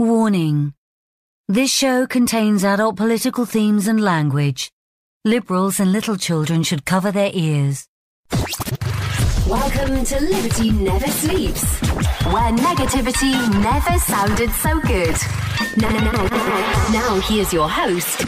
Warning. This show contains adult political themes and language. Liberals and little children should cover their ears. Welcome to Liberty Never Sleeps, where negativity never sounded so good. Now, here's your host,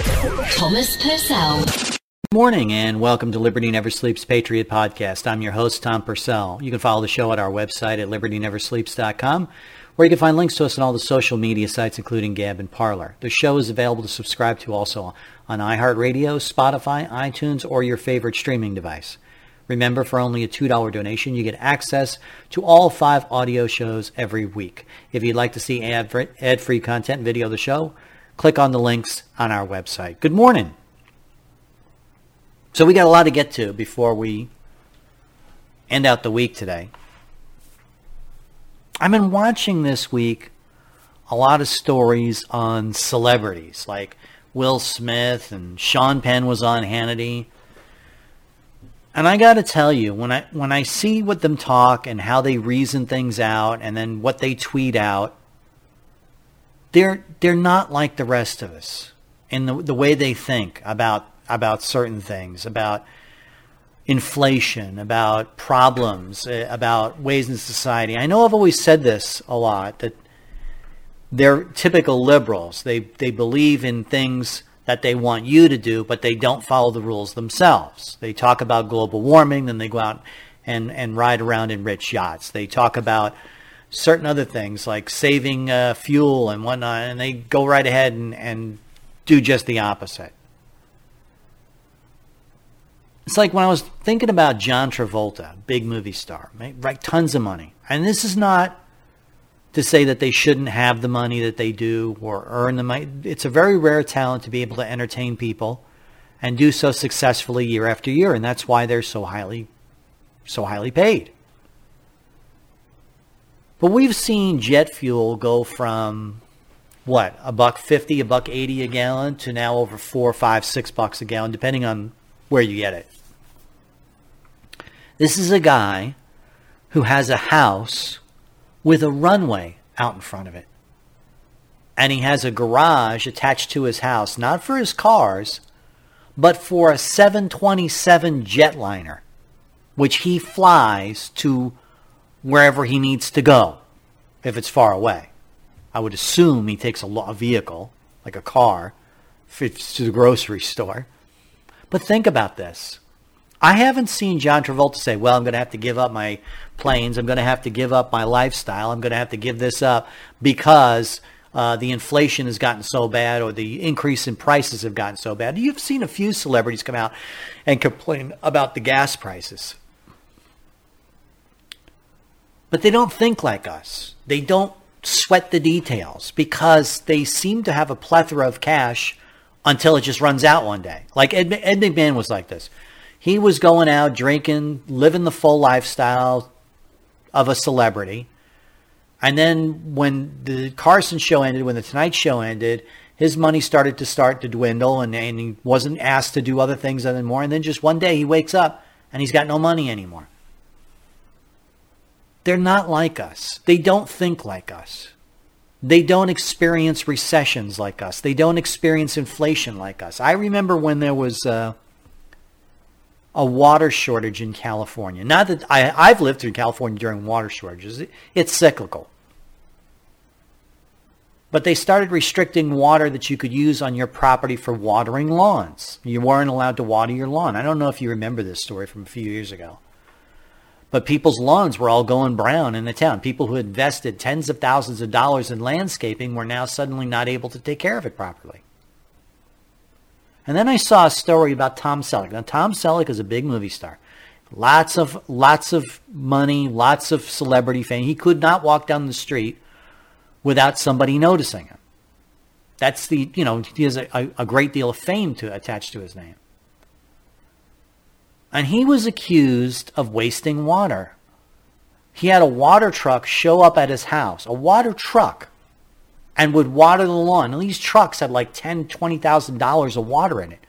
Thomas Purcell. Good morning and welcome to Liberty Never Sleeps Patriot Podcast. I'm your host, Tom Purcell. You can follow the show at our website at libertyneversleeps.com where you can find links to us on all the social media sites, including Gab and Parler. The show is available to subscribe to also on iHeartRadio, Spotify, iTunes, or your favorite streaming device. Remember, for only a $2 donation, you get access to all five audio shows every week. If you'd like to see ad-free content and video of the show, click on the links on our website. Good morning. So we got a lot to get to before we end out the week today. I've been watching this week a lot of stories on celebrities like Will Smith and Sean Penn was on Hannity. And I got to tell you, when I when I see what them talk and how they reason things out and then what they tweet out, they're they're not like the rest of us in the the way they think about about certain things, about inflation, about problems, eh, about ways in society. I know I've always said this a lot that they're typical liberals. They they believe in things that they want you to do, but they don't follow the rules themselves. They talk about global warming, then they go out and, and ride around in rich yachts. They talk about certain other things like saving uh, fuel and whatnot, and they go right ahead and, and do just the opposite. It's like when I was thinking about John Travolta, big movie star, right? Tons of money. And this is not to say that they shouldn't have the money that they do or earn the money. It's a very rare talent to be able to entertain people and do so successfully year after year, and that's why they're so highly so highly paid. But we've seen jet fuel go from what, a buck fifty, a buck eighty a gallon to now over four, five, six bucks a gallon, depending on where you get it. This is a guy who has a house with a runway out in front of it. And he has a garage attached to his house, not for his cars, but for a 727 jetliner, which he flies to wherever he needs to go if it's far away. I would assume he takes a, vehicle, like a car, if it's to the grocery store. But think about this. I haven't seen John Travolta say, well, I'm going to have to give up my planes. I'm going to have to give up my lifestyle. I'm going to have to give this up because uh, the inflation has gotten so bad or the increase in prices have gotten so bad. You've seen a few celebrities come out and complain about the gas prices. But they don't think like us. They don't sweat the details because they seem to have a plethora of cash until it just runs out one day. Like Ed, Ed McMahon was like this. He was going out drinking, living the full lifestyle of a celebrity. And then when the Carson show ended, when the Tonight Show ended, his money started to start to dwindle and, and he wasn't asked to do other things anymore. And then just one day he wakes up and he's got no money anymore. They're not like us. They don't think like us. They don't experience recessions like us. They don't experience inflation like us. I remember when there was uh, a water shortage in California. Not that I, I've lived through California during water shortages. It's cyclical. But they started restricting water that you could use on your property for watering lawns. You weren't allowed to water your lawn. I don't know if you remember this story from a few years ago. But people's lawns were all going brown in the town. People who invested tens of thousands of dollars in landscaping were now suddenly not able to take care of it properly. And then I saw a story about Tom Selleck. Now Tom Selleck is a big movie star. Lots of lots of money, lots of celebrity fame. He could not walk down the street without somebody noticing him. That's the, you know, he has a, a great deal of fame to attach to his name. And he was accused of wasting water. He had a water truck show up at his house, a water truck, and would water the lawn. And these trucks had like ten, twenty thousand dollars of water in it.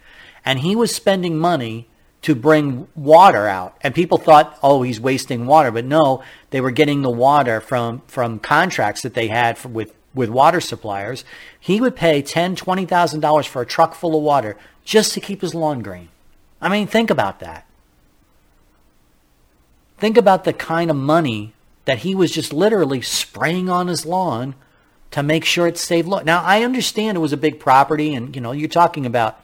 And he was spending money to bring water out. And people thought, oh, he's wasting water. But no, they were getting the water from, from contracts that they had for, with, with water suppliers. He would pay ten, twenty thousand dollars for a truck full of water just to keep his lawn green. I mean, think about that. Think about the kind of money that he was just literally spraying on his lawn to make sure it stayed low. Now, I understand it was a big property, and you know, you're talking about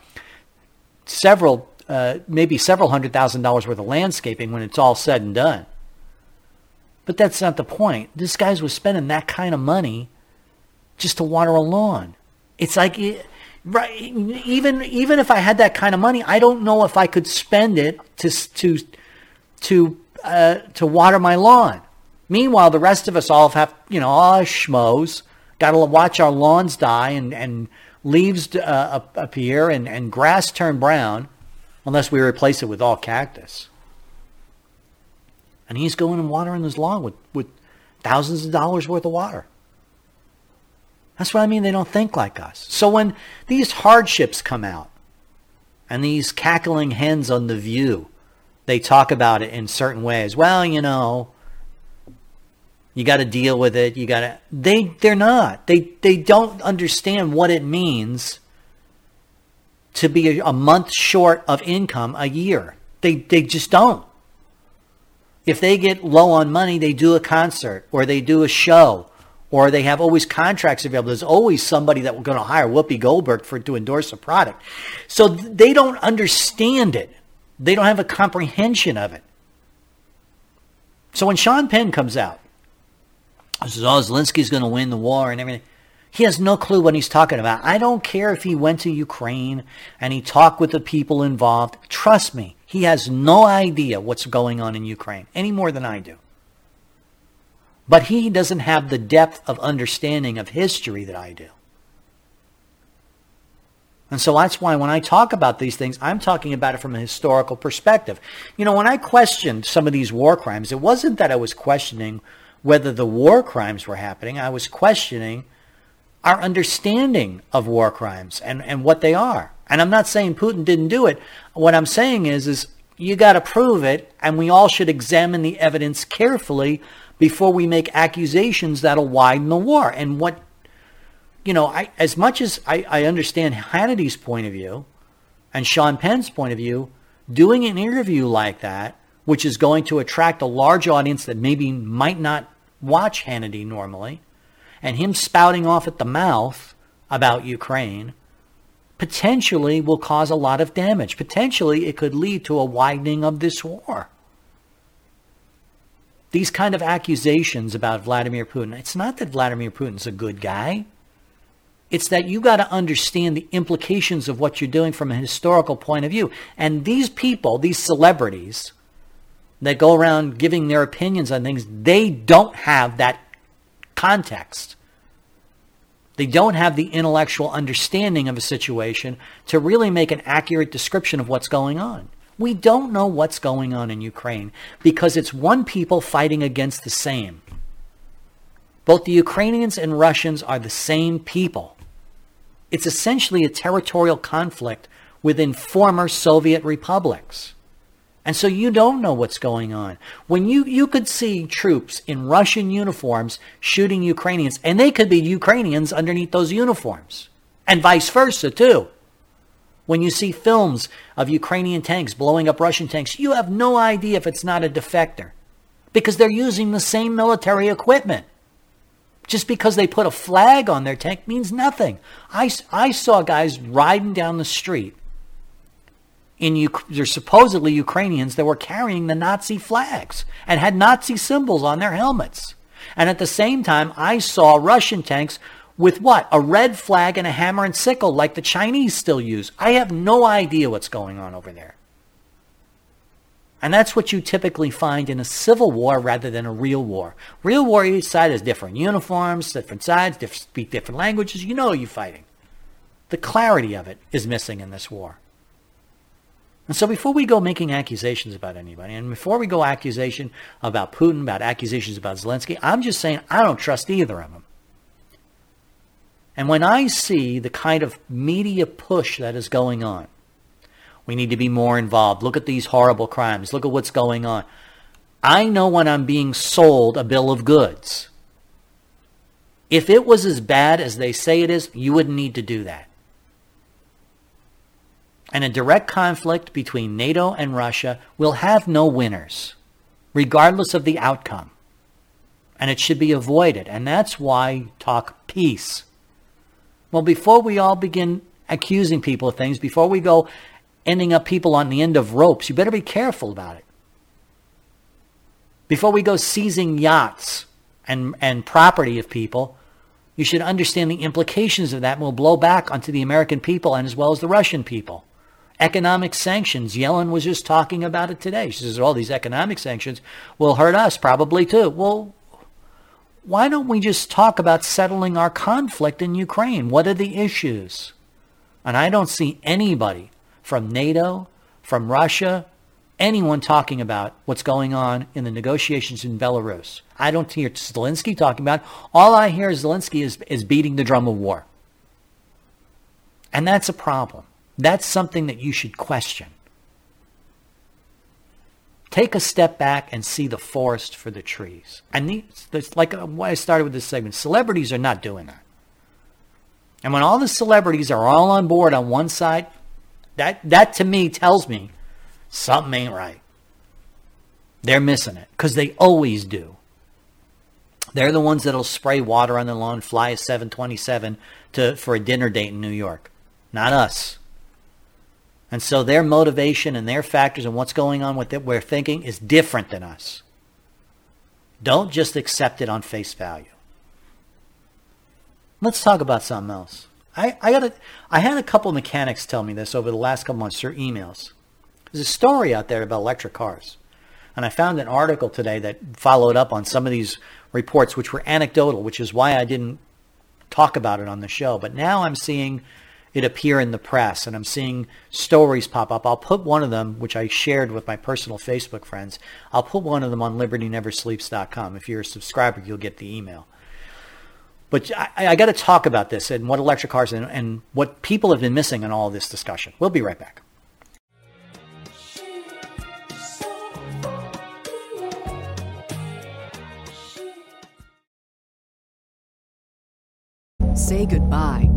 several uh, maybe several hundred thousand dollars worth of landscaping when it's all said and done. But that's not the point. This guy was spending that kind of money just to water a lawn. It's like, right? Even even if I had that kind of money, I don't know if I could spend it to to to uh, to water my lawn. Meanwhile, the rest of us all have, you know, all schmoes, got to watch our lawns die and, and leaves uh, appear and, and grass turn brown unless we replace it with all cactus. And he's going and watering his lawn with, with thousands of dollars worth of water. That's what I mean. They don't think like us. So when these hardships come out and these cackling hens on the view, they talk about it in certain ways. Well, you know, you got to deal with it. You got to. They they're not. They they don't understand what it means to be a, month short of income a year. They, they just don't. If they get low on money, they do a concert or they do a show or they have always contracts available. There's always somebody that we're going to hire Whoopi Goldberg for to endorse a product. So they don't understand it. They don't have a comprehension of it. So when Sean Penn comes out, says, "Oh, Zelensky's going to win the war and everything," He has no clue what he's talking about. I don't care if he went to Ukraine and he talked with the people involved. Trust me, he has no idea what's going on in Ukraine any more than I do. But he doesn't have the depth of understanding of history that I do. And so that's why when I talk about these things, I'm talking about it from a historical perspective. You know, when I questioned some of these war crimes, it wasn't that I was questioning whether the war crimes were happening. I was questioning our understanding of war crimes and, and what they are. And I'm not saying Putin didn't do it. What I'm saying is, is you got to prove it, and we all should examine the evidence carefully before we make accusations that'll widen the war. And what, you know, I, as much as I, I understand Hannity's point of view and Sean Penn's point of view, doing an interview like that, which is going to attract a large audience that maybe might not watch Hannity normally, and him spouting off at the mouth about Ukraine potentially will cause a lot of damage. Potentially, it could lead to a widening of this war. These kind of accusations about Vladimir Putin, it's not that Vladimir Putin's a good guy. It's that you got to understand the implications of what you're doing from a historical point of view. And these people, these celebrities that go around giving their opinions on things, they don't have that context. They don't have the intellectual understanding of a situation to really make an accurate description of what's going on. We don't know what's going on in Ukraine because it's one people fighting against the same. Both the Ukrainians and Russians are the same people. It's essentially a territorial conflict within former Soviet republics. And so you don't know what's going on. When you, you could see troops in Russian uniforms shooting Ukrainians, and they could be Ukrainians underneath those uniforms, and vice versa, too. When you see films of Ukrainian tanks blowing up Russian tanks, you have no idea if it's not a defector because they're using the same military equipment. Just because they put a flag on their tank means nothing. I, I saw guys riding down the street in they're supposedly Ukrainians that were carrying the Nazi flags and had Nazi symbols on their helmets. And at the same time, I saw Russian tanks with what? A red flag and a hammer and sickle like the Chinese still use. I have no idea what's going on over there. And that's what you typically find in a civil war rather than a real war. Real war, each side has different uniforms, different sides, different, speak different languages. You know you're fighting. The clarity of it is missing in this war. And so before we go making accusations about anybody, and before we go accusation about Putin, about accusations about Zelensky, I'm just saying I don't trust either of them. And when I see the kind of media push that is going on, we need to be more involved. Look at these horrible crimes. Look at what's going on. I know when I'm being sold a bill of goods. If it was as bad as they say it is, you wouldn't need to do that. And a direct conflict between NATO and Russia will have no winners, regardless of the outcome. And it should be avoided. And that's why talk peace. Well, before we all begin accusing people of things, before we go ending up people on the end of ropes, you better be careful about it. Before we go seizing yachts and, and property of people, you should understand the implications of that will blow back onto the American people and as well as the Russian people. Economic sanctions. Yellen was just talking about it today. She says all these economic sanctions will hurt us probably too. Well, why don't we just talk about settling our conflict in Ukraine? What are the issues? And I don't see anybody from NATO, from Russia, anyone talking about what's going on in the negotiations in Belarus. I don't hear Zelensky talking about. It. All I hear is Zelensky is, is beating the drum of war. And that's a problem. That's something that you should question. Take a step back and see the forest for the trees. And these, like uh, why I started with this segment, celebrities are not doing that. And when all the celebrities are all on board on one side, that that to me tells me something ain't right. They're missing it because they always do. They're the ones that'll spray water on the lawn, fly a 727 to for a dinner date in New York. Not us. And so their motivation and their factors and what's going on with what we're thinking is different than us. Don't just accept it on face value. Let's talk about something else. I, I got a, I had a couple mechanics tell me this over the last couple months through emails. There's a story out there about electric cars. And I found an article today that followed up on some of these reports, which were anecdotal, which is why I didn't talk about it on the show. But now I'm seeing it appear in the press and I'm seeing stories pop up. I'll put one of them, which I shared with my personal Facebook friends, I'll put one of them on libertyneversleeps.com. If you're a subscriber, you'll get the email. But I, I got to talk about this and what electric cars and, and what people have been missing in all this discussion. We'll be right back. Say goodbye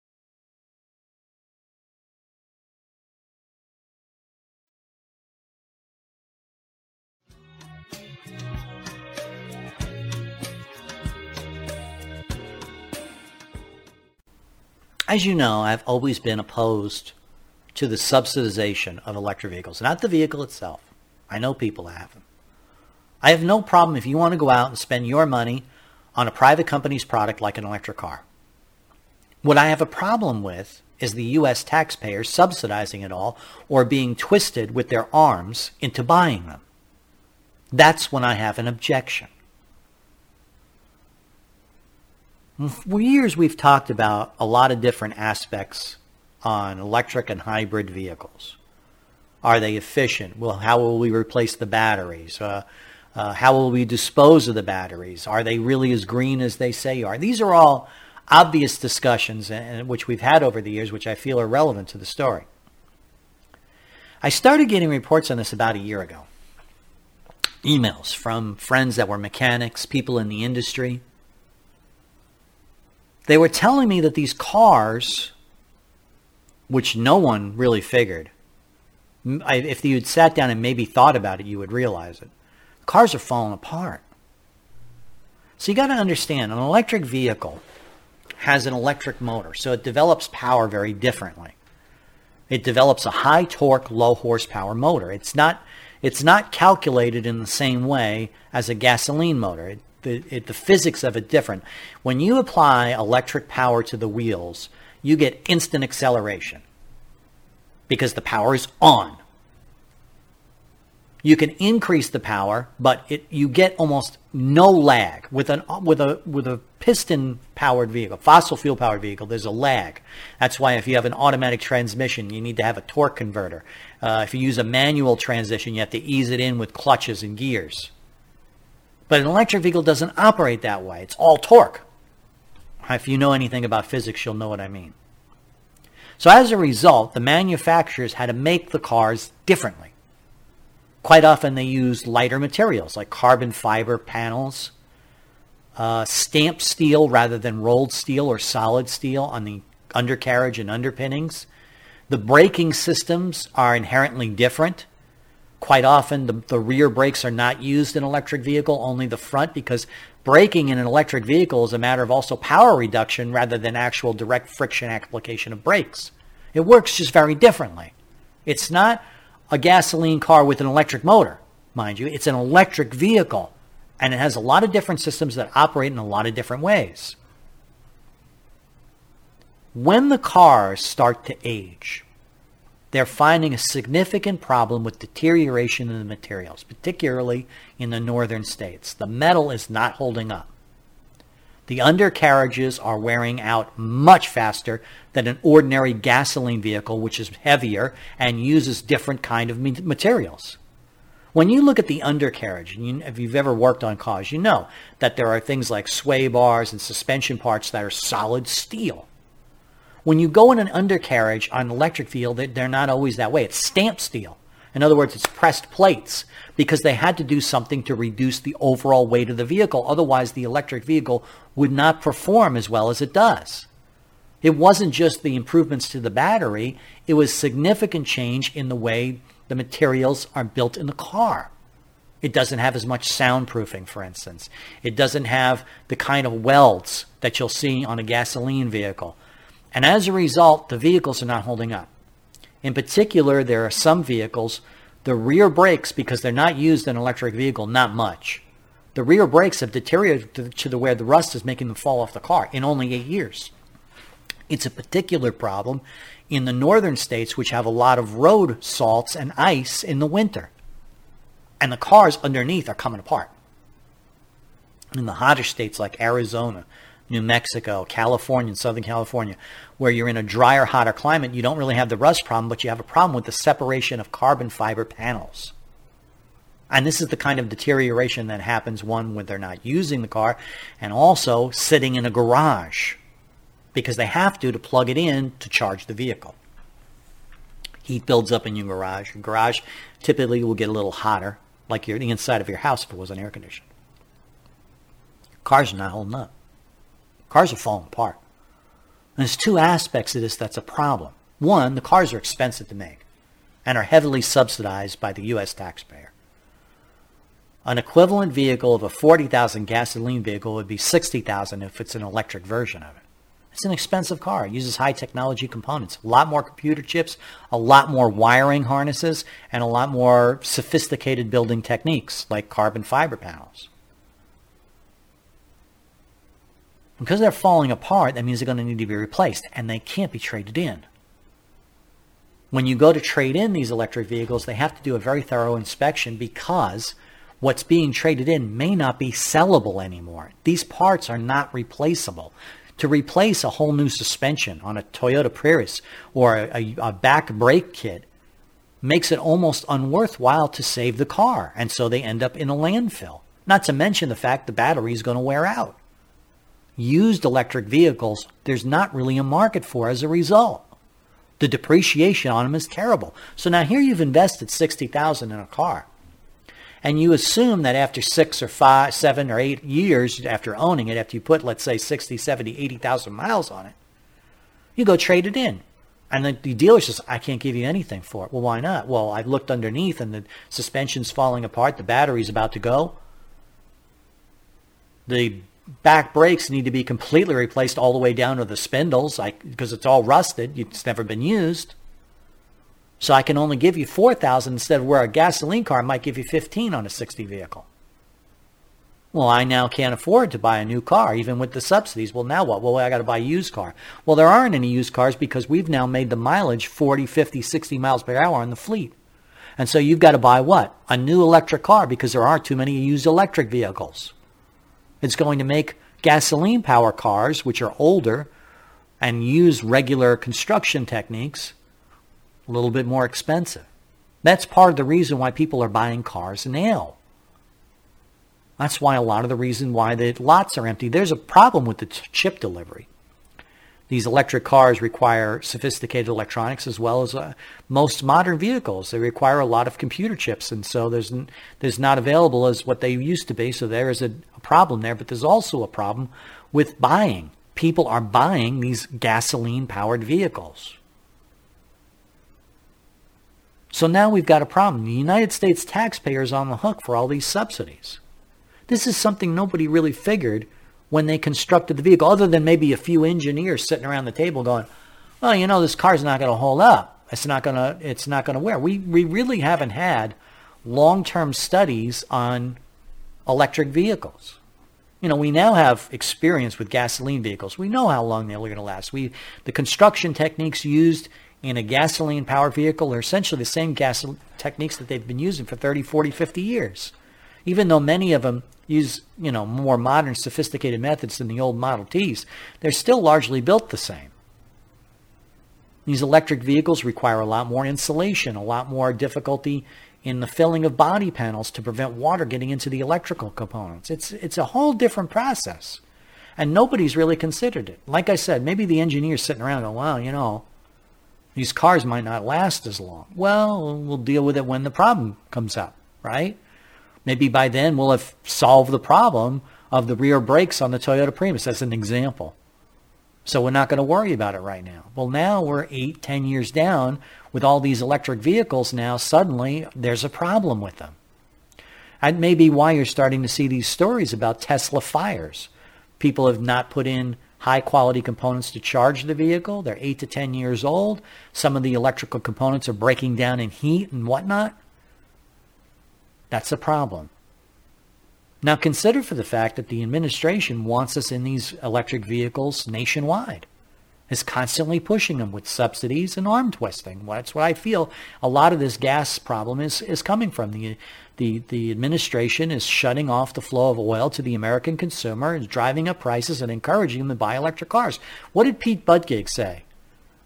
As you know, I've always been opposed to the subsidization of electric vehicles, not the vehicle itself. I know people have them. I have no problem if you want to go out and spend your money on a private company's product like an electric car. What I have a problem with is the U.S. taxpayers subsidizing it all or being twisted with their arms into buying them. That's when I have an objection. For years, we've talked about a lot of different aspects on electric and hybrid vehicles. Are they efficient? Well, how will we replace the batteries? Uh, uh, how will we dispose of the batteries? Are they really as green as they say are? These are all obvious discussions and, which we've had over the years, which I feel are relevant to the story. I started getting reports on this about a year ago. Emails from friends that were mechanics, people in the industry. They were telling me that these cars which no one really figured. If you'd sat down and maybe thought about it, you would realize it. Cars are falling apart. So you got to understand, an electric vehicle has an electric motor, so it develops power very differently. It develops a high torque, low horsepower motor. It's not it's not calculated in the same way as a gasoline motor. It, the, it, the physics of it different. When you apply electric power to the wheels, you get instant acceleration because the power is on. You can increase the power, but it, you get almost no lag with an with a with a piston powered vehicle, fossil fuel powered vehicle. There's a lag. That's why if you have an automatic transmission, you need to have a torque converter. Uh, if you use a manual transmission, you have to ease it in with clutches and gears. But an electric vehicle doesn't operate that way. It's all torque. If you know anything about physics, you'll know what I mean. So as a result, the manufacturers had to make the cars differently. Quite often they used lighter materials like carbon fiber panels, uh, stamped steel rather than rolled steel or solid steel on the undercarriage and underpinnings. The braking systems are inherently different. Quite often, the, the rear brakes are not used in electric vehicle, only the front, because braking in an electric vehicle is a matter of also power reduction rather than actual direct friction application of brakes. It works just very differently. It's not a gasoline car with an electric motor, mind you. It's an electric vehicle, and it has a lot of different systems that operate in a lot of different ways. When the cars start to age, they're finding a significant problem with deterioration in the materials, particularly in the northern states. The metal is not holding up. The undercarriages are wearing out much faster than an ordinary gasoline vehicle, which is heavier and uses different kind of materials. When you look at the undercarriage, and you, if you've ever worked on cars, you know that there are things like sway bars and suspension parts that are solid steel. When you go in an undercarriage on an electric field, they're not always that way. It's stamped steel. In other words, it's pressed plates because they had to do something to reduce the overall weight of the vehicle. Otherwise, the electric vehicle would not perform as well as it does. It wasn't just the improvements to the battery, it was significant change in the way the materials are built in the car. It doesn't have as much soundproofing, for instance. It doesn't have the kind of welds that you'll see on a gasoline vehicle. And as a result, the vehicles are not holding up. In particular, there are some vehicles, the rear brakes, because they're not used in an electric vehicle, not much. The rear brakes have deteriorated to the where the rust is making them fall off the car in only eight years. It's a particular problem in the northern states, which have a lot of road salts and ice in the winter. And the cars underneath are coming apart. In the hotter states like Arizona, New Mexico, California, and Southern California, where you're in a drier, hotter climate, you don't really have the rust problem, but you have a problem with the separation of carbon fiber panels. And this is the kind of deterioration that happens, one, when they're not using the car, and also sitting in a garage because they have to to plug it in to charge the vehicle. Heat builds up in your garage. Your garage typically will get a little hotter, like your, the inside of your house if it wasn't air conditioned. Cars are not holding up. Cars are falling apart. And there's two aspects of this that's a problem. One, the cars are expensive to make and are heavily subsidized by the U.S. taxpayer. An equivalent vehicle of a 40,000 gasoline vehicle would be 60,000 if it's an electric version of it. It's an expensive car. It uses high technology components, a lot more computer chips, a lot more wiring harnesses, and a lot more sophisticated building techniques like carbon fiber panels. Because they're falling apart, that means they're going to need to be replaced, and they can't be traded in. When you go to trade in these electric vehicles, they have to do a very thorough inspection because what's being traded in may not be sellable anymore. These parts are not replaceable. To replace a whole new suspension on a Toyota Prius or a, a, back brake kit makes it almost unworthwhile to save the car, and so they end up in a landfill. Not to mention the fact the battery is going to wear out used electric vehicles, there's not really a market for as a result. The depreciation on them is terrible. So now here you've invested 60,000 in a car. And you assume that after six or five, seven or eight years after owning it, after you put, let's say, 60, 70, 80,000 miles on it, you go trade it in. And the, the dealer says, I can't give you anything for it. Well, why not? Well, I've looked underneath and the suspension's falling apart. The battery's about to go. The back brakes need to be completely replaced all the way down to the spindles because it's all rusted. It's never been used. So I can only give you 4000 instead of where a gasoline car might give you 15 on a 60 vehicle. Well, I now can't afford to buy a new car, even with the subsidies. Well, now what? Well, I got to buy a used car. Well, there aren't any used cars because we've now made the mileage 40, 50, 60 miles per hour on the fleet. And so you've got to buy what? A new electric car because there aren't too many used electric vehicles. It's going to make gasoline power cars, which are older and use regular construction techniques, a little bit more expensive. That's part of the reason why people are buying cars now. That's why a lot of the reason why the lots are empty. There's a problem with the chip delivery. These electric cars require sophisticated electronics as well as uh, most modern vehicles. They require a lot of computer chips, and so there's there's not available as what they used to be. So there is a, a problem there, but there's also a problem with buying. People are buying these gasoline-powered vehicles. So now we've got a problem. The United States taxpayer is on the hook for all these subsidies. This is something nobody really figured when they constructed the vehicle, other than maybe a few engineers sitting around the table going, "Well, you know, this car's not going to hold up. It's not going to. It's not going to wear." We we really haven't had long-term studies on electric vehicles. You know, we now have experience with gasoline vehicles. We know how long they're going to last. We the construction techniques used in a gasoline powered vehicle are essentially the same gas techniques that they've been using for 30, 40, 50 years. Even though many of them use, you know, more modern, sophisticated methods than the old Model Ts, they're still largely built the same. These electric vehicles require a lot more insulation, a lot more difficulty in the filling of body panels to prevent water getting into the electrical components. It's, it's a whole different process. And nobody's really considered it. Like I said, maybe the engineer's sitting around going, well, you know, these cars might not last as long. Well, we'll deal with it when the problem comes up, right? Maybe by then we'll have solved the problem of the rear brakes on the Toyota Prius. That's an example. So we're not going to worry about it right now. Well, now we're eight, ten years down with all these electric vehicles. Now suddenly there's a problem with them. That may be why you're starting to see these stories about Tesla fires. People have not put in high quality components to charge the vehicle. They're eight to ten years old. Some of the electrical components are breaking down in heat and whatnot. That's a problem. Now consider for the fact that the administration wants us in these electric vehicles nationwide. is constantly pushing them with subsidies and arm twisting. That's what I feel a lot of this gas problem is, is coming from. The, the, the administration is shutting off the flow of oil to the American consumer and driving up prices and encouraging them to buy electric cars. What did Pete Buttigieg say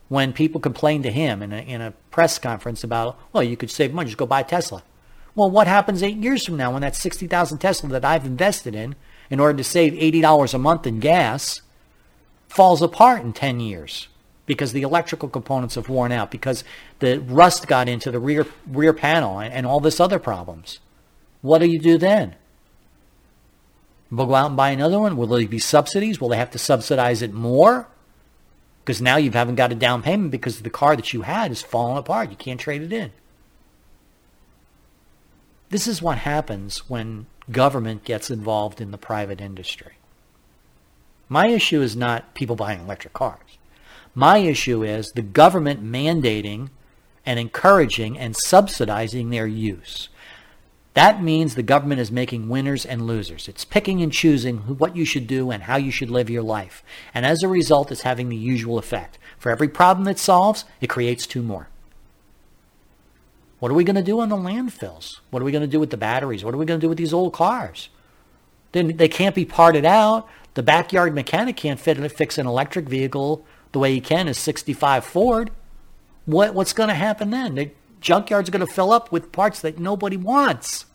when people complained to him in a, in a press conference about, well, you could save money, just go buy Tesla? Well, what happens eight years from now when that 60,000 Tesla that I've invested in in order to save $80 a month in gas falls apart in 10 years because the electrical components have worn out, because the rust got into the rear, rear panel and, and all this other problems. What do you do then? We'll go out and buy another one? Will there be subsidies? Will they have to subsidize it more? Because now you haven't got a down payment because the car that you had is falling apart. You can't trade it in. This is what happens when government gets involved in the private industry. My issue is not people buying electric cars. My issue is the government mandating and encouraging and subsidizing their use. That means the government is making winners and losers. It's picking and choosing what you should do and how you should live your life. And as a result, it's having the usual effect. For every problem it solves, it creates two more. What are we going to do on the landfills? What are we going to do with the batteries? What are we going to do with these old cars? Then they can't be parted out. The backyard mechanic can't fit and fix an electric vehicle the way he can a 65 Ford. What, what's going to happen then? The junkyard's going to fill up with parts that nobody wants.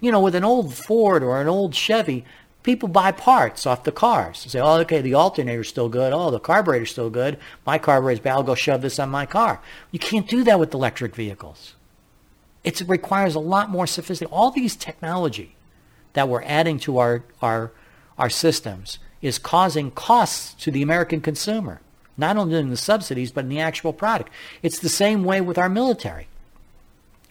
You know, with an old Ford or an old Chevy, people buy parts off the cars. Say, oh, okay, the alternator's still good. Oh, the carburetor's still good. My carburetor's bad. I'll go shove this on my car. You can't do that with electric vehicles. It requires a lot more sophisticated. All these technology that we're adding to our, our our systems is causing costs to the American consumer, not only in the subsidies, but in the actual product. It's the same way with our military.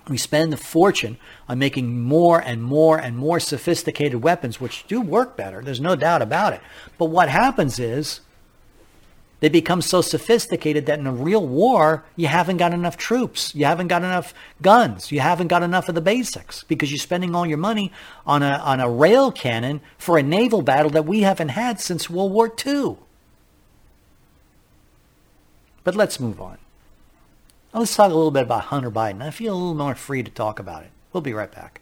We spend a fortune on making more and more and more sophisticated weapons, which do work better. There's no doubt about it. But what happens is they become so sophisticated that in a real war, you haven't got enough troops. You haven't got enough guns. You haven't got enough of the basics because you're spending all your money on a, on a rail cannon for a naval battle that we haven't had since World War II. But let's move on. Now let's talk a little bit about Hunter Biden. I feel a little more free to talk about it. We'll be right back.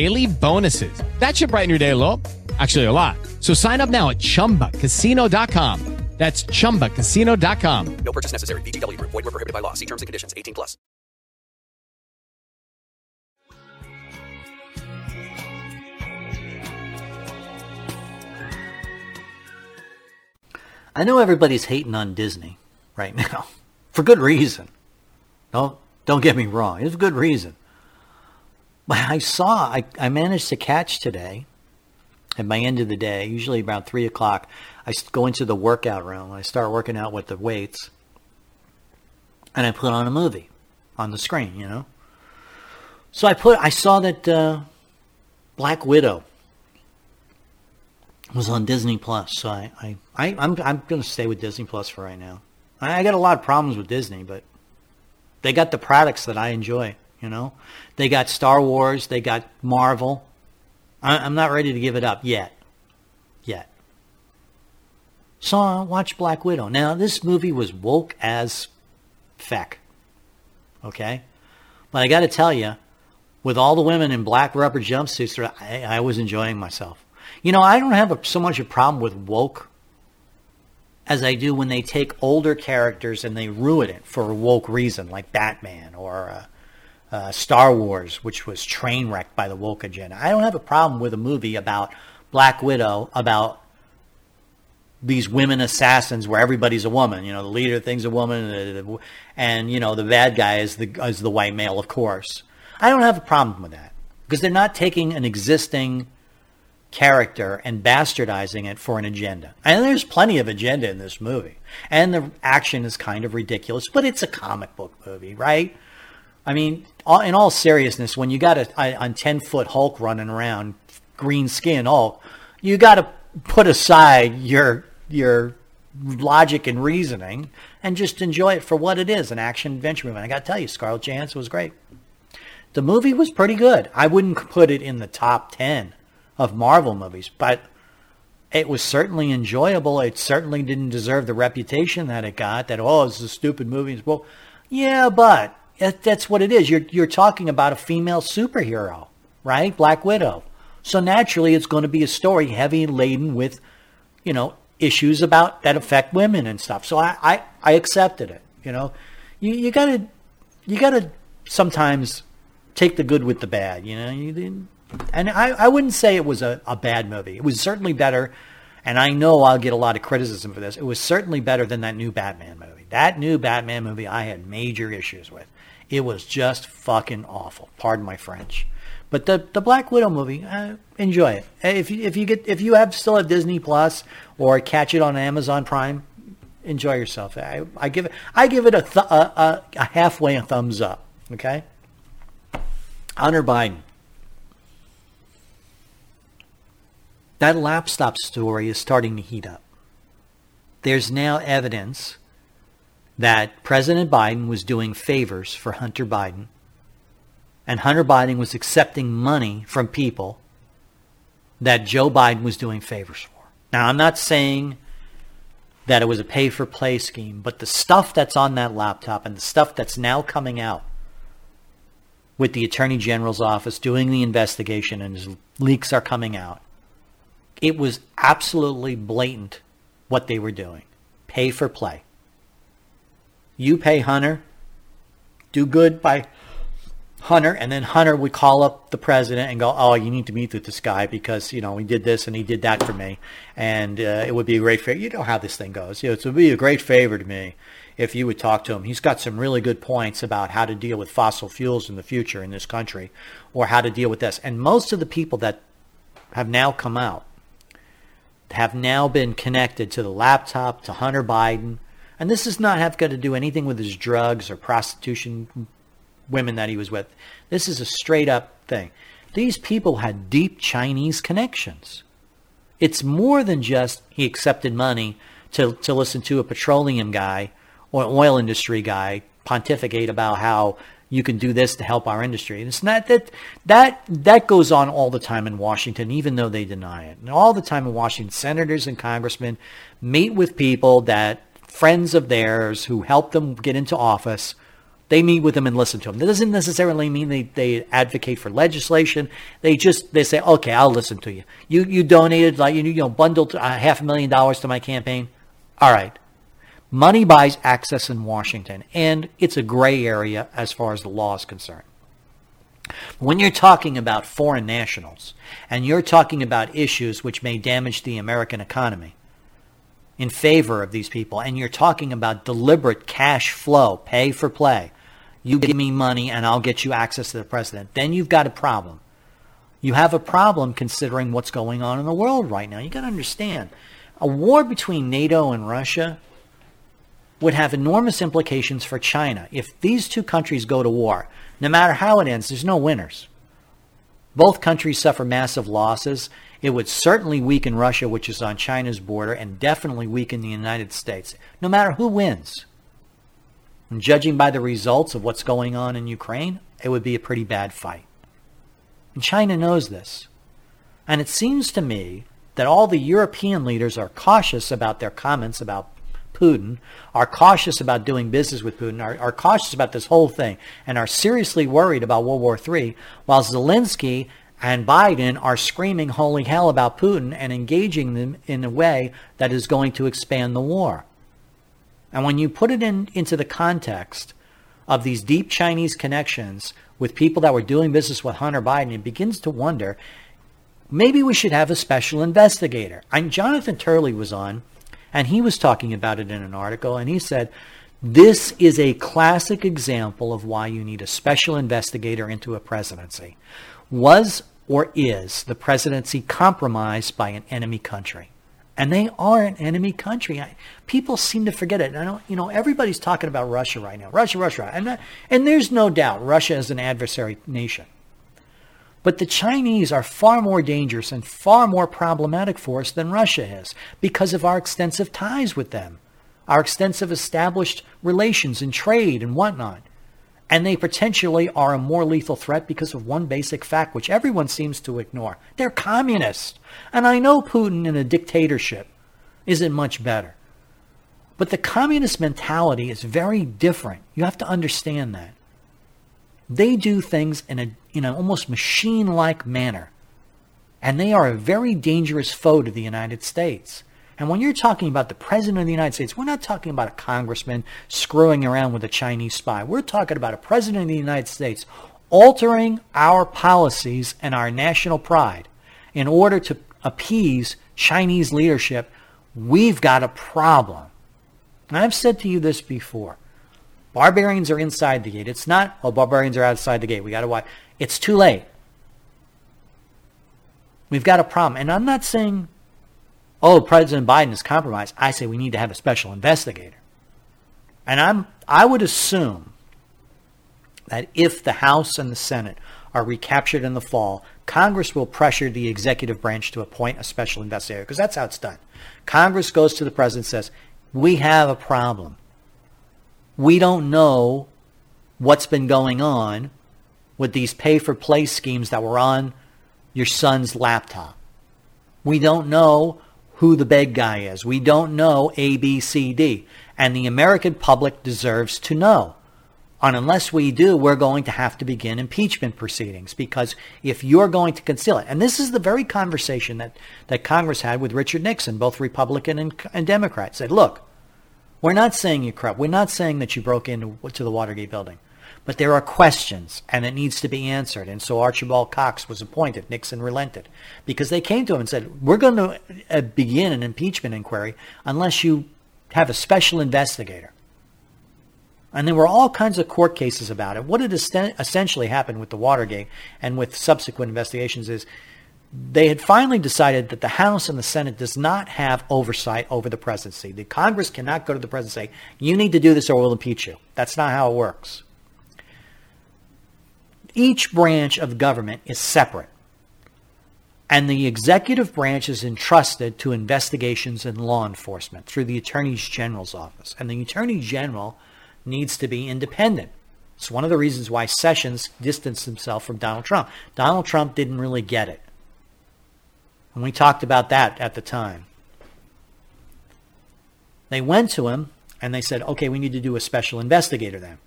daily bonuses. That should brighten your day a little. Actually, a lot. So sign up now at ChumbaCasino.com. That's ChumbaCasino.com. No purchase necessary. VGW. Void were prohibited by law. See terms and conditions. 18 plus. I know everybody's hating on Disney right now for good reason. Don't don't get me wrong. It's a good reason. But I saw, I, I managed to catch today at my end of the day, usually around 3 o'clock, I go into the workout room. I start working out with the weights. And I put on a movie on the screen, you know. So I put, I saw that uh, Black Widow was on Disney Plus. So I, I, I I'm I'm gonna stay with Disney Plus for right now. I, I got a lot of problems with Disney, but they got the products that I enjoy. You know, they got Star Wars, they got Marvel. I, I'm not ready to give it up yet, yet. So I Black Widow. Now this movie was woke as feck. Okay, but I got to tell you, with all the women in black rubber jumpsuits, I, I was enjoying myself. You know, I don't have a, so much a problem with woke as I do when they take older characters and they ruin it for a woke reason, like Batman or uh, uh, Star Wars, which was train wrecked by the woke agenda. I don't have a problem with a movie about Black Widow, about these women assassins where everybody's a woman. You know, the leader thing's a woman, and you know the bad guy is the is the white male, of course. I don't have a problem with that because they're not taking an existing character and bastardizing it for an agenda. And there's plenty of agenda in this movie. And the action is kind of ridiculous, but it's a comic book movie, right? I mean, in all seriousness, when you got a, a 10 foot Hulk running around, green skin Hulk, you got to put aside your your logic and reasoning and just enjoy it for what it is an action adventure movie. And I got to tell you, Scarlett Johansson was great. The movie was pretty good. I wouldn't put it in the top 10 of Marvel movies, but it was certainly enjoyable. It certainly didn't deserve the reputation that it got that, oh, it's a stupid movie. Well, yeah, but that's what it is. You're, you're talking about a female superhero, right? Black Widow. So naturally, it's going to be a story heavy laden with, you know, issues about that affect women and stuff. So I, I, I accepted it. You know, you you gotta you gotta sometimes take the good with the bad. You know, you, and I, I wouldn't say it was a, a bad movie. It was certainly better. And I know I'll get a lot of criticism for this. It was certainly better than that new Batman movie. That new Batman movie I had major issues with. It was just fucking awful. Pardon my French. But the the Black Widow movie, uh, enjoy it. If you if you get if you have still have Disney Plus or catch it on Amazon Prime, enjoy yourself. I, I give it I give it a, th- a, a, a halfway a thumbs up. Okay. Hunter Biden. That lap stop story is starting to heat up. There's now evidence that President Biden was doing favors for Hunter Biden and Hunter Biden was accepting money from people that Joe Biden was doing favors for. Now, I'm not saying that it was a pay for play scheme, but the stuff that's on that laptop and the stuff that's now coming out with the Attorney General's office doing the investigation and his leaks are coming out, it was absolutely blatant what they were doing. Pay for play. You pay Hunter, do good by Hunter, and then Hunter would call up the president and go, "Oh, you need to meet with this guy because you know he did this and he did that for me, and uh, it would be a great favor." You know how this thing goes. You know, it would be a great favor to me if you would talk to him. He's got some really good points about how to deal with fossil fuels in the future in this country, or how to deal with this. And most of the people that have now come out have now been connected to the laptop to Hunter Biden. And this does not have got to do anything with his drugs or prostitution women that he was with. This is a straight up thing. These people had deep Chinese connections. It's more than just he accepted money to, to listen to a petroleum guy or an oil industry guy pontificate about how you can do this to help our industry. And it's not that that that goes on all the time in Washington, even though they deny it. And all the time in Washington, senators and congressmen meet with people that friends of theirs who help them get into office they meet with them and listen to them. That doesn't necessarily mean they, they advocate for legislation. They just they say, okay, I'll listen to you. You you donated like you you know bundled uh, half a million dollars to my campaign. All right. Money buys access in Washington, and it's a gray area as far as the law is concerned. When you're talking about foreign nationals and you're talking about issues which may damage the American economy, in favor of these people, and you're talking about deliberate cash flow, pay for play, you give me money and I'll get you access to the president. Then you've got a problem. You have a problem considering what's going on in the world right now. You got to understand a war between NATO and Russia would have enormous implications for China. If these two countries go to war, no matter how it ends, there's no winners. Both countries suffer massive losses. It would certainly weaken Russia, which is on China's border, and definitely weaken the United States, no matter who wins. And judging by the results of what's going on in Ukraine, it would be a pretty bad fight. And China knows this. And it seems to me that all the European leaders are cautious about their comments about Putin, are cautious about doing business with Putin, are, are cautious about this whole thing, and are seriously worried about World War III, while Zelensky and Biden are screaming holy hell about Putin and engaging them in a way that is going to expand the war. And when you put it in, into the context of these deep Chinese connections with people that were doing business with Hunter Biden, it begins to wonder maybe we should have a special investigator. And Jonathan Turley was on, and he was talking about it in an article, and he said, this is a classic example of why you need a special investigator into a presidency. Was or is the presidency compromised by an enemy country? And they are an enemy country. I, people seem to forget it. I don't, you know, everybody's talking about Russia right now. Russia, Russia. And, uh, and there's no doubt Russia is an adversary nation. But the Chinese are far more dangerous and far more problematic for us than Russia is because of our extensive ties with them, our extensive established relations in trade and whatnot. And they potentially are a more lethal threat because of one basic fact, which everyone seems to ignore. They're communists. And I know Putin in a dictatorship isn't much better. But the communist mentality is very different. You have to understand that. They do things in a in an almost machine-like manner. And they are a very dangerous foe to the United States. And when you're talking about the President of the United States, we're not talking about a congressman screwing around with a Chinese spy. We're talking about a President of the United States altering our policies and our national pride in order to appease Chinese leadership. We've got a problem. And I've said to you this before. Barbarians are inside the gate. It's not, oh, barbarians are outside the gate. We got to watch. It's too late. We've got a problem. And I'm not saying, oh, President Biden is compromised. I say we need to have a special investigator. And I'm, I would assume that if the House and the Senate are recaptured in the fall, Congress will pressure the executive branch to appoint a special investigator because that's how it's done. Congress goes to the president and says, we have a problem we don't know what's been going on with these pay for play schemes that were on your son's laptop. We don't know who the big guy is. We don't know A, B, C, D. And the American public deserves to know. And unless we do, we're going to have to begin impeachment proceedings because if you're going to conceal it, and this is the very conversation that, that Congress had with Richard Nixon, both Republican and, and Democrat, said, look, we're not saying you corrupt. We're not saying that you broke into to the Watergate building. But there are questions, and it needs to be answered. And so Archibald Cox was appointed. Nixon relented because they came to him and said, we're going to uh, begin an impeachment inquiry unless you have a special investigator. And there were all kinds of court cases about it. What had essentially happened with the Watergate and with subsequent investigations is they had finally decided that the House and the Senate does not have oversight over the presidency. The Congress cannot go to the president and say, you need to do this or we'll impeach you. That's not how it works. Each branch of government is separate. And the executive branch is entrusted to investigations and law enforcement through the Attorney General's office. And the Attorney General needs to be independent. It's one of the reasons why Sessions distanced himself from Donald Trump. Donald Trump didn't really get it. And we talked about that at the time. They went to him and they said, okay, we need to do a special investigator then.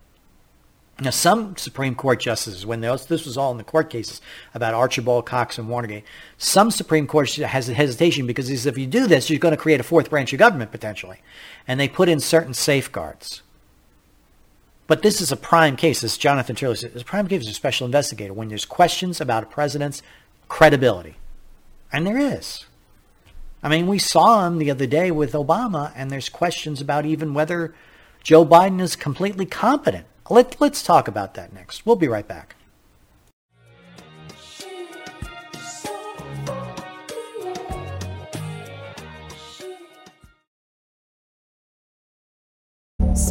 Now, some Supreme Court justices, when this was all in the court cases about Archibald Cox and Watergate, some Supreme Court has a hesitation because if you do this, you're going to create a fourth branch of government potentially. And they put in certain safeguards. But this is a prime case, as Jonathan Turley said, a prime case of a special investigator when there's questions about a president's credibility. And there is. I mean, we saw him the other day with Obama, and there's questions about even whether Joe Biden is completely competent. Let, let's talk about that next. We'll be right back.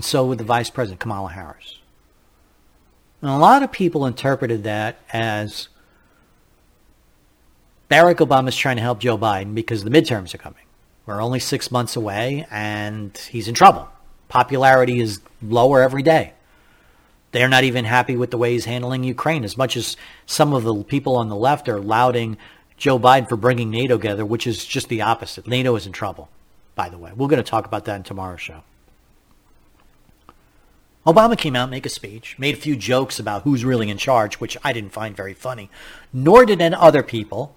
and so would the Vice President, Kamala Harris. And a lot of people interpreted that as Barack Obama is trying to help Joe Biden because the midterms are coming. We're only six months away, and he's in trouble. Popularity is lower every day. They're not even happy with the way he's handling Ukraine, as much as some of the people on the left are lauding Joe Biden for bringing NATO together, which is just the opposite. NATO is in trouble, by the way. We're going to talk about that in tomorrow's show. Obama came out, make a speech, made a few jokes about who's really in charge, which I didn't find very funny, nor did any other people.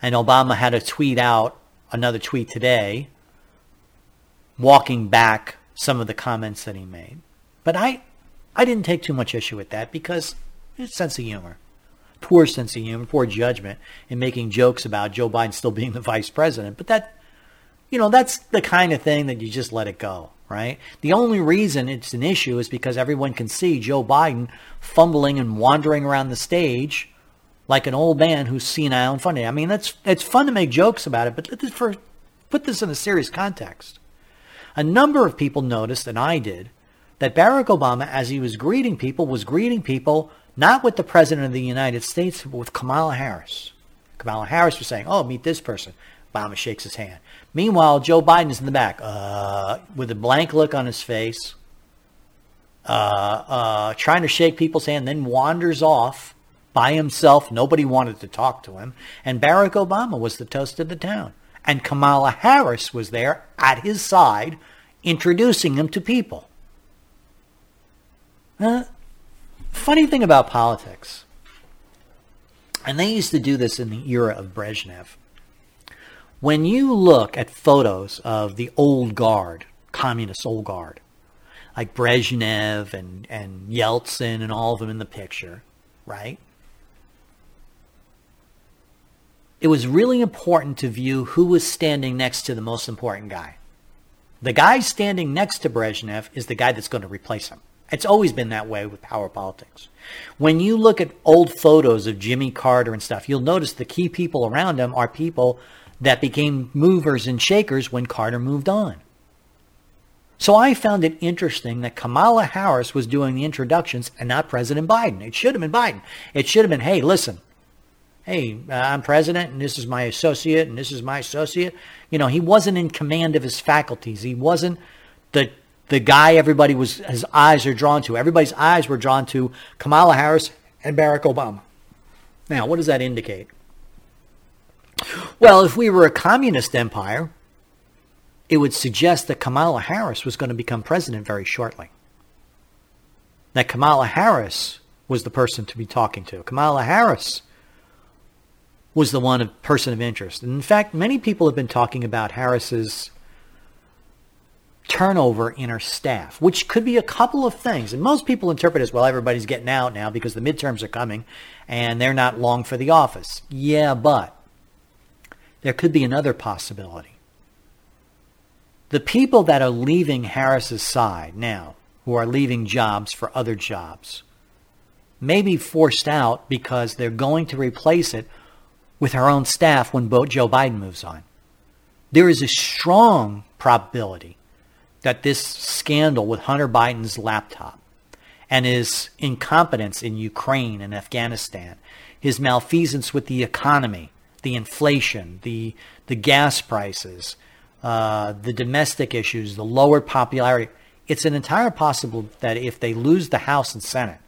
And Obama had to tweet out another tweet today, walking back some of the comments that he made. But I, I didn't take too much issue with that because it's sense of humor, poor sense of humor, poor judgment in making jokes about Joe Biden still being the vice president. But that, you know, that's the kind of thing that you just let it go right? The only reason it's an issue is because everyone can see Joe Biden fumbling and wandering around the stage like an old man who's senile and funny. I mean, that's it's fun to make jokes about it, but for, put this in a serious context. A number of people noticed, and I did, that Barack Obama, as he was greeting people, was greeting people not with the President of the United States, but with Kamala Harris. Kamala Harris was saying, oh, meet this person. Obama shakes his hand. Meanwhile, Joe Biden is in the back uh, with a blank look on his face, uh, uh, trying to shake people's hand, then wanders off by himself. Nobody wanted to talk to him. And Barack Obama was the toast of the town. And Kamala Harris was there at his side, introducing him to people. Funny thing about politics, and they used to do this in the era of Brezhnev when you look at photos of the old guard, communist old guard, like Brezhnev and, and Yeltsin and all of them in the picture, right? It was really important to view who was standing next to the most important guy. The guy standing next to Brezhnev is the guy that's going to replace him. It's always been that way with power politics. When you look at old photos of Jimmy Carter and stuff, you'll notice the key people around him are people that became movers and shakers when Carter moved on. So I found it interesting that Kamala Harris was doing the introductions and not President Biden. It should have been Biden. It should have been, hey, listen, hey, I'm president and this is my associate and this is my associate. You know, he wasn't in command of his faculties. He wasn't the the guy everybody was his eyes are drawn to. Everybody's eyes were drawn to Kamala Harris and Barack Obama. Now, what does that indicate? Well, if we were a communist empire, it would suggest that Kamala Harris was going to become president very shortly. That Kamala Harris was the person to be talking to. Kamala Harris was the one person of interest. And in fact, many people have been talking about Harris's turnover in her staff, which could be a couple of things. And most people interpret as, well, everybody's getting out now because the midterms are coming and they're not long for the office. Yeah, but there could be another possibility. The people that are leaving Harris's side now, who are leaving jobs for other jobs, may be forced out because they're going to replace it with her own staff when Joe Biden moves on. There is a strong probability that this scandal with Hunter Biden's laptop and his incompetence in Ukraine and Afghanistan, his malfeasance with the economy, the inflation, the the gas prices, uh, the domestic issues, the lower popularity. It's an entire possible that if they lose the House and Senate,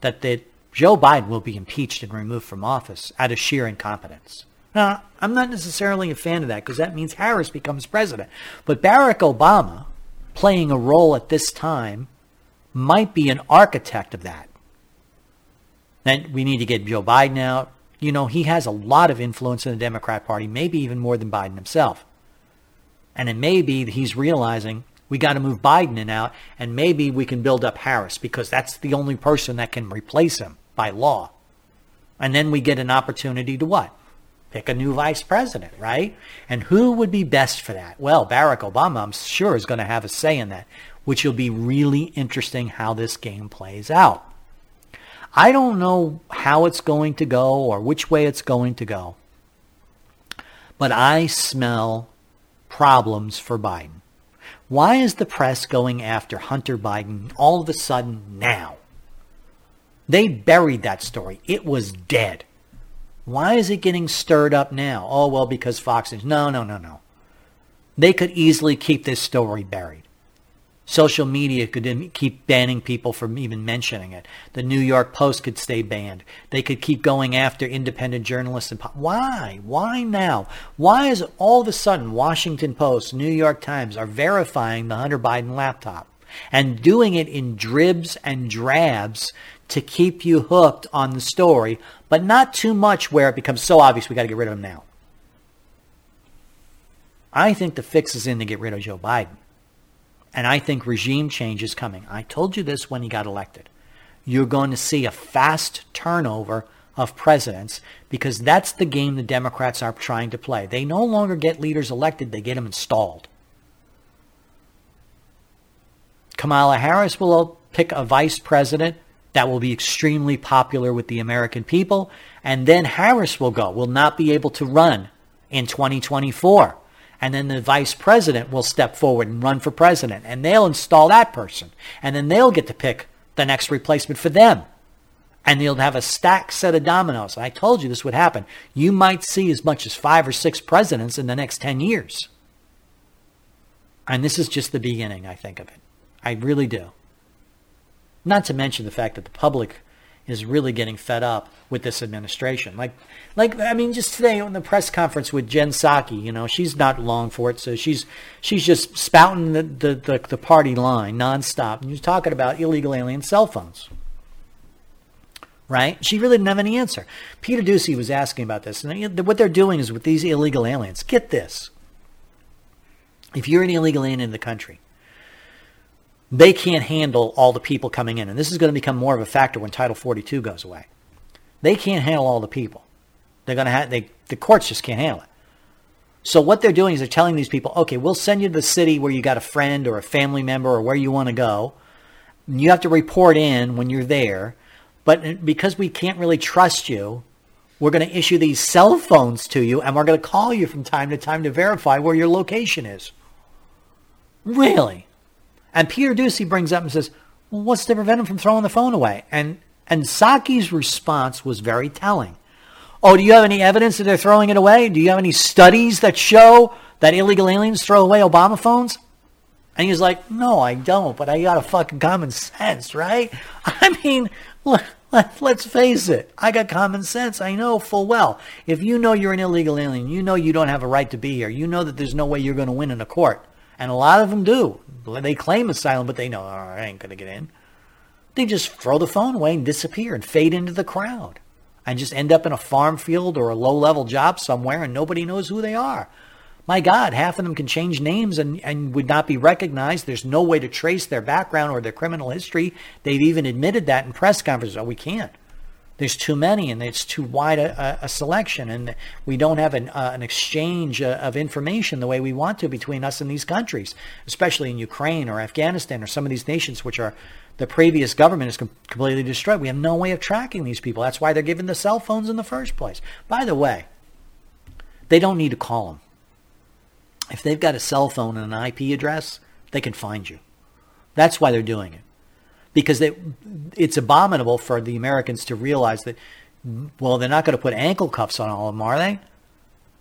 that the, Joe Biden will be impeached and removed from office out of sheer incompetence. Now, I'm not necessarily a fan of that because that means Harris becomes president. But Barack Obama, playing a role at this time might be an architect of that. Then we need to get Joe Biden out. You know, he has a lot of influence in the Democrat Party, maybe even more than Biden himself. And it may be that he's realizing we got to move Biden in out, and maybe we can build up Harris because that's the only person that can replace him by law. And then we get an opportunity to what? pick a new vice president, right? And who would be best for that? Well, Barack Obama, I'm sure, is going to have a say in that, which will be really interesting how this game plays out. I don't know how it's going to go or which way it's going to go, but I smell problems for Biden. Why is the press going after Hunter Biden all of a sudden now? They buried that story. It was dead. Why is it getting stirred up now? Oh, well, because Fox News. No, no, no, no. They could easily keep this story buried. Social media could keep banning people from even mentioning it. The New York Post could stay banned. They could keep going after independent journalists. And po- why? Why now? Why is all of a sudden Washington Post, New York Times are verifying the Hunter Biden laptop and doing it in dribs and drabs to keep you hooked on the story, but not too much where it becomes so obvious we got to get rid of him now. I think the fix is in to get rid of Joe Biden. And I think regime change is coming. I told you this when he got elected. You're going to see a fast turnover of presidents because that's the game the Democrats are trying to play. They no longer get leaders elected, they get them installed. Kamala Harris will pick a vice president that will be extremely popular with the American people. And then Harris will go, will not be able to run in 2024. And then the vice president will step forward and run for president. And they'll install that person. And then they'll get to pick the next replacement for them. And they'll have a stacked set of dominoes. And I told you this would happen. You might see as much as five or six presidents in the next 10 years. And this is just the beginning, I think, of it. I really do. Not to mention the fact that the public is really getting fed up with this administration. Like, like I mean, just today on the press conference with Jen Psaki, you know, she's not long for it, so she's she's just spouting the the, the, the party line nonstop. And she's talking about illegal alien cell phones. Right? She really didn't have any answer. Peter Doocy was asking about this, and what they're doing is with these illegal aliens. Get this: if you're an illegal alien in the country, they can't handle all the people coming in. And this is going to become more of a factor when Title 42 goes away. They can't handle all the people. They're going to have, they, the courts just can't handle it. So what they're doing is they're telling these people, okay, we'll send you to the city where you got a friend or a family member or where you want to go. You have to report in when you're there. But uh, because we can't really trust you, we're going to issue these cell phones to you and we're going to call you from time to time to verify where your location is. Really? And Peter Doocy brings up and says, well, what's to prevent him from throwing the phone away? And, and Psaki's response was very telling. Oh, do you have any evidence that they're throwing it away? Do you have any studies that show that illegal aliens throw away Obama phones? And he's like, no, I don't, but I got a fucking common sense, right? I mean, look, let's face it. I got common sense. I know full well. If you know you're an illegal alien, you know you don't have a right to be here, you know that there's no way you're going to win in a court. And a lot of them do. They claim asylum, but they know, oh, I ain't going to get in. They just throw the phone away and disappear and fade into the crowd and just end up in a farm field or a low level job somewhere and nobody knows who they are. My God, half of them can change names and, and would not be recognized. There's no way to trace their background or their criminal history. They've even admitted that in press conferences. Oh, we can't. There's too many and it's too wide a, a selection and we don't have an, uh, an exchange uh, of information the way we want to between us and these countries, especially in Ukraine or Afghanistan or some of these nations which are the previous government is com- completely destroyed. We have no way of tracking these people. That's why they're given the cell phones in the first place. By the way, they don't need to call them. If they've got a cell phone and an IP address, they can find you. That's why they're doing it. Because they, it's abominable for the Americans to realize that, well, they're not going to put ankle cuffs on all of them, are they?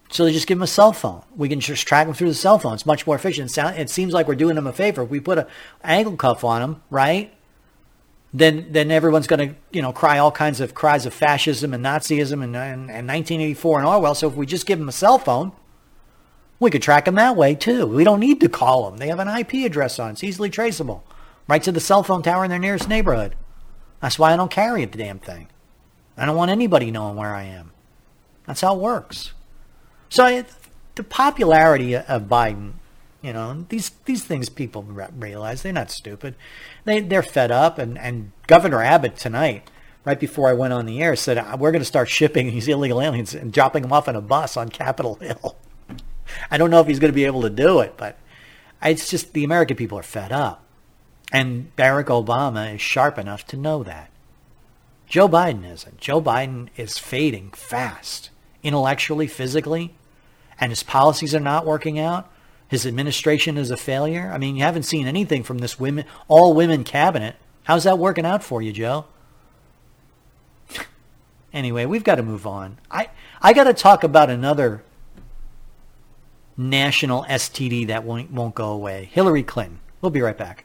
So they just give them a cell phone. We can just track them through the cell phone. It's much more efficient. It seems like we're doing them a favor. If we put an ankle cuff on them, right? Then, then everyone's going to, you know, cry all kinds of cries of fascism and Nazism and, and, and 1984 and Orwell. So if we just give them a cell phone, we could track them that way too. We don't need to call them. They have an IP address on. It's easily traceable. Right to the cell phone tower in their nearest neighborhood. That's why I don't carry the damn thing. I don't want anybody knowing where I am. That's how it works. So the popularity of Biden, you know, these these things people realize they're not stupid. They they're fed up, and and Governor Abbott tonight, right before I went on the air, said uh, we're going to start shipping these illegal aliens and dropping them off in a bus on Capitol Hill. I don't know if he's going to be able to do it, but it's just the American people are fed up. And Barack Obama is sharp enough to know that. Joe Biden isn't. Joe Biden is fading fast, intellectually, physically, and his policies are not working out. His administration is a failure. I mean, you haven't seen anything from this women, all women cabinet. How's that working out for you, Joe? anyway, we've got to move on. I I got to talk about another national STD that won't, won't go away. Hillary Clinton. We'll be right back.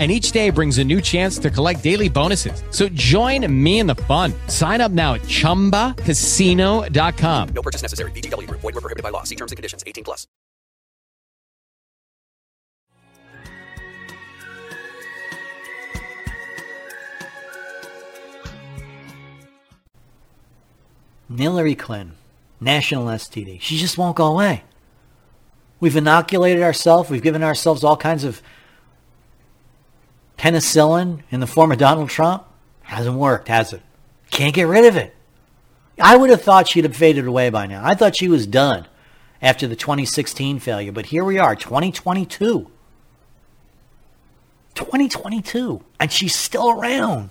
and each day brings a new chance to collect daily bonuses. So join me in the fun. Sign up now at ChumbaCasino.com. No purchase necessary. VGW. Void were prohibited by law. See terms and conditions. 18 plus. Hillary Clinton, national STD. She just won't go away. We've inoculated ourselves. We've given ourselves all kinds of penicillin in the form of Donald Trump hasn't worked, has it? Can't get rid of it. I would have thought she'd have faded away by now. I thought she was done after the 2016 failure, but here we are, 2022. 2022, and she's still around.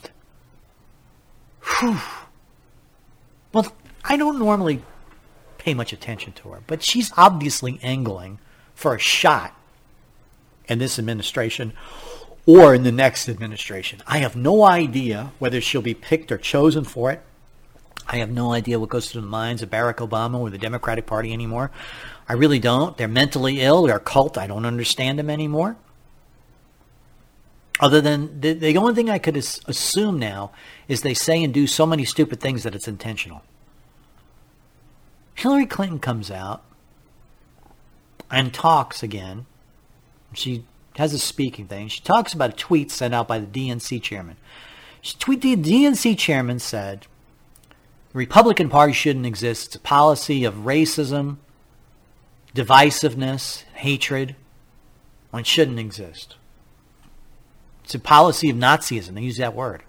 Whew. Well, I don't normally pay much attention to her, but she's obviously angling for a shot in this administration or in the next administration. I have no idea whether she'll be picked or chosen for it. I have no idea what goes through the minds of Barack Obama or the Democratic Party anymore. I really don't. They're mentally ill. They're a cult. I don't understand them anymore. Other than the, the only thing I could assume now is they say and do so many stupid things that it's intentional. Hillary Clinton comes out and talks again. She has a speaking thing. She talks about a tweet sent out by the DNC chairman. She tweet the DNC chairman said, "The Republican Party shouldn't exist. It's a policy of racism, divisiveness, hatred. When it shouldn't exist. It's a policy of Nazism. They use that word.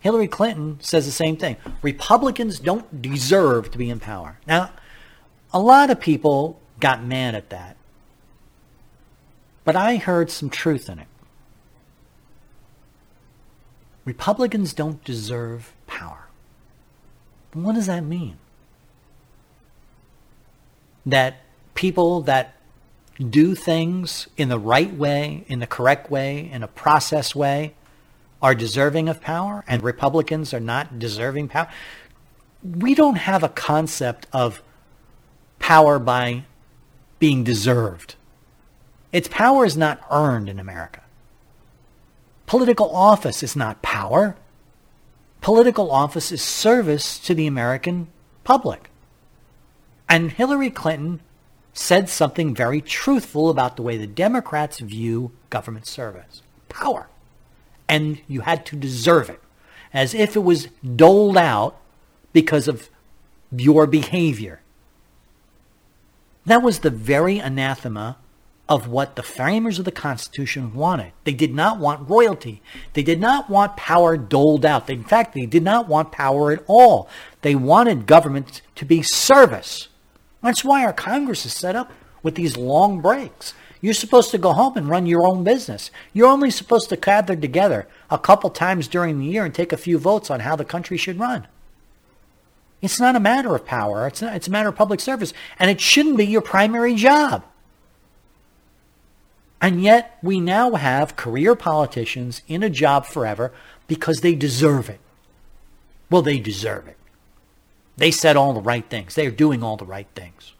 Hillary Clinton says the same thing. Republicans don't deserve to be in power. Now, a lot of people got mad at that. But I heard some truth in it. Republicans don't deserve power. What does that mean? That people that do things in the right way, in the correct way, in a process way, are deserving of power, and Republicans are not deserving power. We don't have a concept of power by being deserved. Its power is not earned in America. Political office is not power. Political office is service to the American public. And Hillary Clinton said something very truthful about the way the Democrats view government service. Power. And you had to deserve it. As if it was doled out because of your behavior. That was the very anathema of what the framers of the Constitution wanted. They did not want royalty. They did not want power doled out. in fact, they did not want power at all. They wanted government to be service. That's why our Congress is set up with these long breaks. You're supposed to go home and run your own business. You're only supposed to gather together a couple times during the year and take a few votes on how the country should run. It's not a matter of power. It's, not, it's a matter of public service. And it shouldn't be your primary job. And yet we now have career politicians in a job forever because they deserve it. Well, they deserve it. They said all the right things. They are doing all the right things.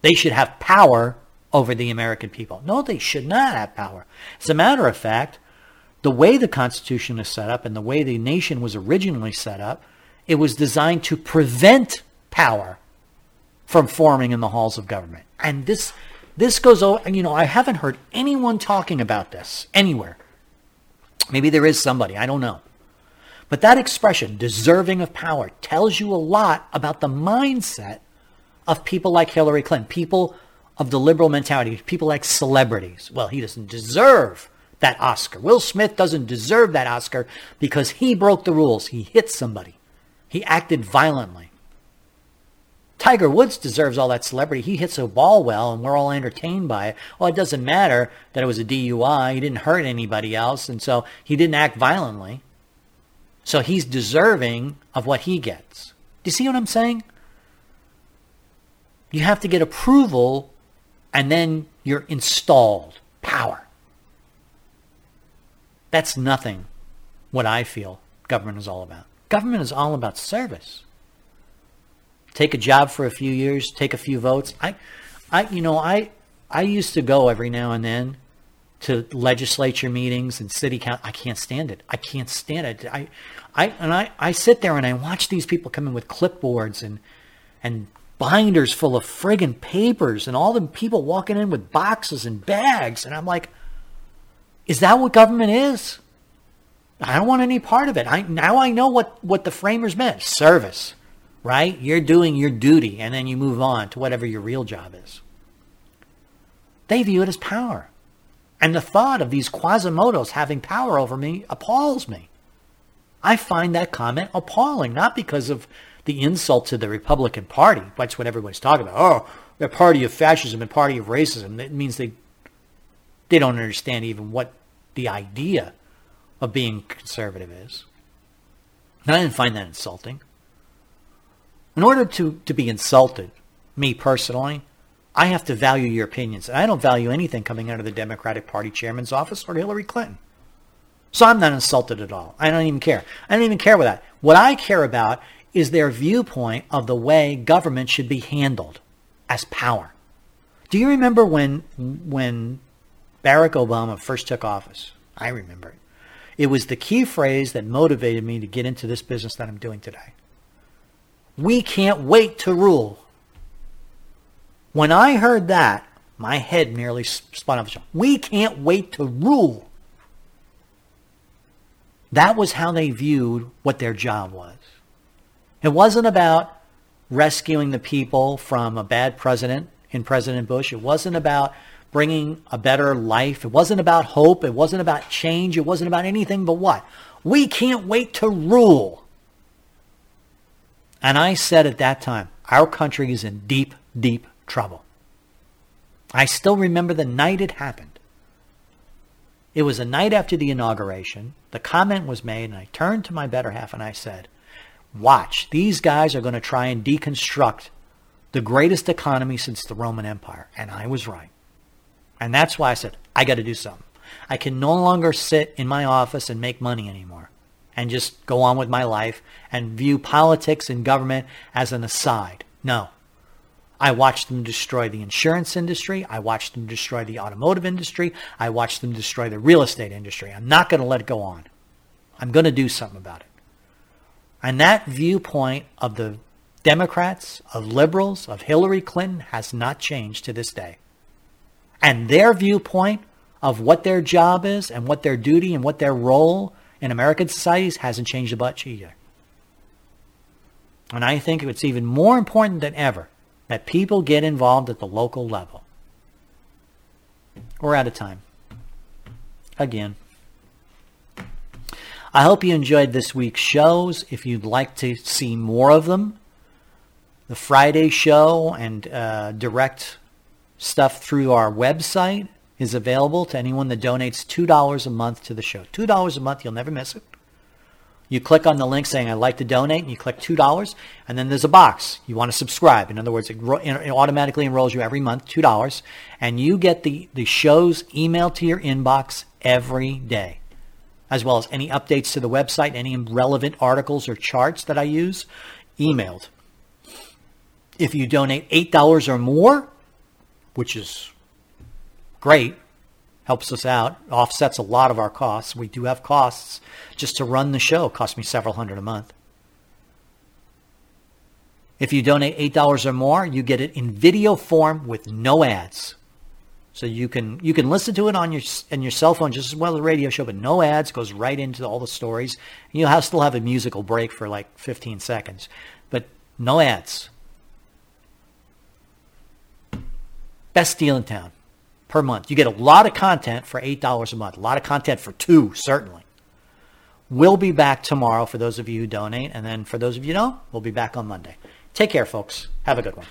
They should have power over the American people. No, they should not have power. As a matter of fact, the way the Constitution is set up and the way the nation was originally set up, it was designed to prevent power from forming in the halls of government. And this this goes over, you know, I haven't heard anyone talking about this anywhere. Maybe there is somebody, I don't know. But that expression, deserving of power, tells you a lot about the mindset of people like Hillary Clinton, people of the liberal mentality, people like celebrities. Well, he doesn't deserve that Oscar. Will Smith doesn't deserve that Oscar because he broke the rules. He hit somebody. He acted violently. Tiger Woods deserves all that celebrity. He hits a ball well and we're all entertained by it. Well, it doesn't matter that it was a DUI. He didn't hurt anybody else and so he didn't act violently. So he's deserving of what he gets. Do you see what I'm saying? You have to get approval and then you're installed. Power. That's nothing what I feel government is all about. Government is all about service. Take a job for a few years, take a few votes. I I you know, I I used to go every now and then to legislature meetings and city council. I can't stand it. I can't stand it. I, I, and I, I sit there and I watch these people come in with clipboards and, and binders full of friggin' papers and all the people walking in with boxes and bags. And I'm like, is that what government is? I don't want any part of it. I, now I know what, what the framers meant. Service, right? You're doing your duty and then you move on to whatever your real job is. They view it as power. And the thought of these Quasimodos having power over me appalls me. I find that comment appalling, not because of the insult to the Republican Party. That's what everybody's talking about. Oh, they're party of fascism and party of racism. That means they they don't understand even what the idea of being conservative is. And I didn't find that insulting. In order to, to be insulted, me personally, I have to value your opinions. And I don't value anything coming out of the Democratic Party chairman's office or Hillary Clinton. So I'm not insulted at all. I don't even care. I don't even care about that. What I care about is their viewpoint of the way government should be handled as power. Do you remember when when Barack Obama first took office? I remember it. It was the key phrase that motivated me to get into this business that I'm doing today. We can't wait to rule. When I heard that, my head nearly spun off. We can't wait to rule. That was how they viewed what their job was. It wasn't about rescuing the people from a bad president in President Bush. It wasn't about bringing a better life. It wasn't about hope. It wasn't about change. It wasn't about anything but what? We can't wait to rule. And I said at that time, our country is in deep, deep trouble. I still remember the night it happened. It was a night after the inauguration. The comment was made, and I turned to my better half and I said, Watch, these guys are going to try and deconstruct the greatest economy since the Roman Empire. And I was right. And that's why I said, I got to do something. I can no longer sit in my office and make money anymore and just go on with my life and view politics and government as an aside. No. I watched them destroy the insurance industry. I watched them destroy the automotive industry. I watched them destroy the real estate industry. I'm not going to let it go on. I'm going to do something about it. And that viewpoint of the Democrats, of liberals, of Hillary Clinton has not changed to this day. And their viewpoint of what their job is and what their duty and what their role in American societies hasn't changed a bunch either. And I think it's even more important than ever that people get involved at the local level. We're out of time. Again. I hope you enjoyed this week's shows. If you'd like to see more of them, the Friday show and uh, direct stuff through our website is available to anyone that donates $2 a month to the show. $2 a month, you'll never miss it. You click on the link saying I'd like to donate, and you click $2, and then there's a box. You want to subscribe. In other words, it, it automatically enrolls you every month, $2, and you get the, the shows emailed to your inbox every day as well as any updates to the website, any relevant articles or charts that I use, emailed. If you donate $8 or more, which is great, helps us out, offsets a lot of our costs. We do have costs just to run the show, it costs me several hundred a month. If you donate $8 or more, you get it in video form with no ads. So you can you can listen to it on your on your cell phone just as well as a radio show, but no ads goes right into all the stories. You'll have, still have a musical break for like 15 seconds, but no ads. Best deal in town per month. You get a lot of content for eight dollars a month. A lot of content for two certainly. We'll be back tomorrow for those of you who donate, and then for those of you who don't, we'll be back on Monday. Take care, folks. Have a good one.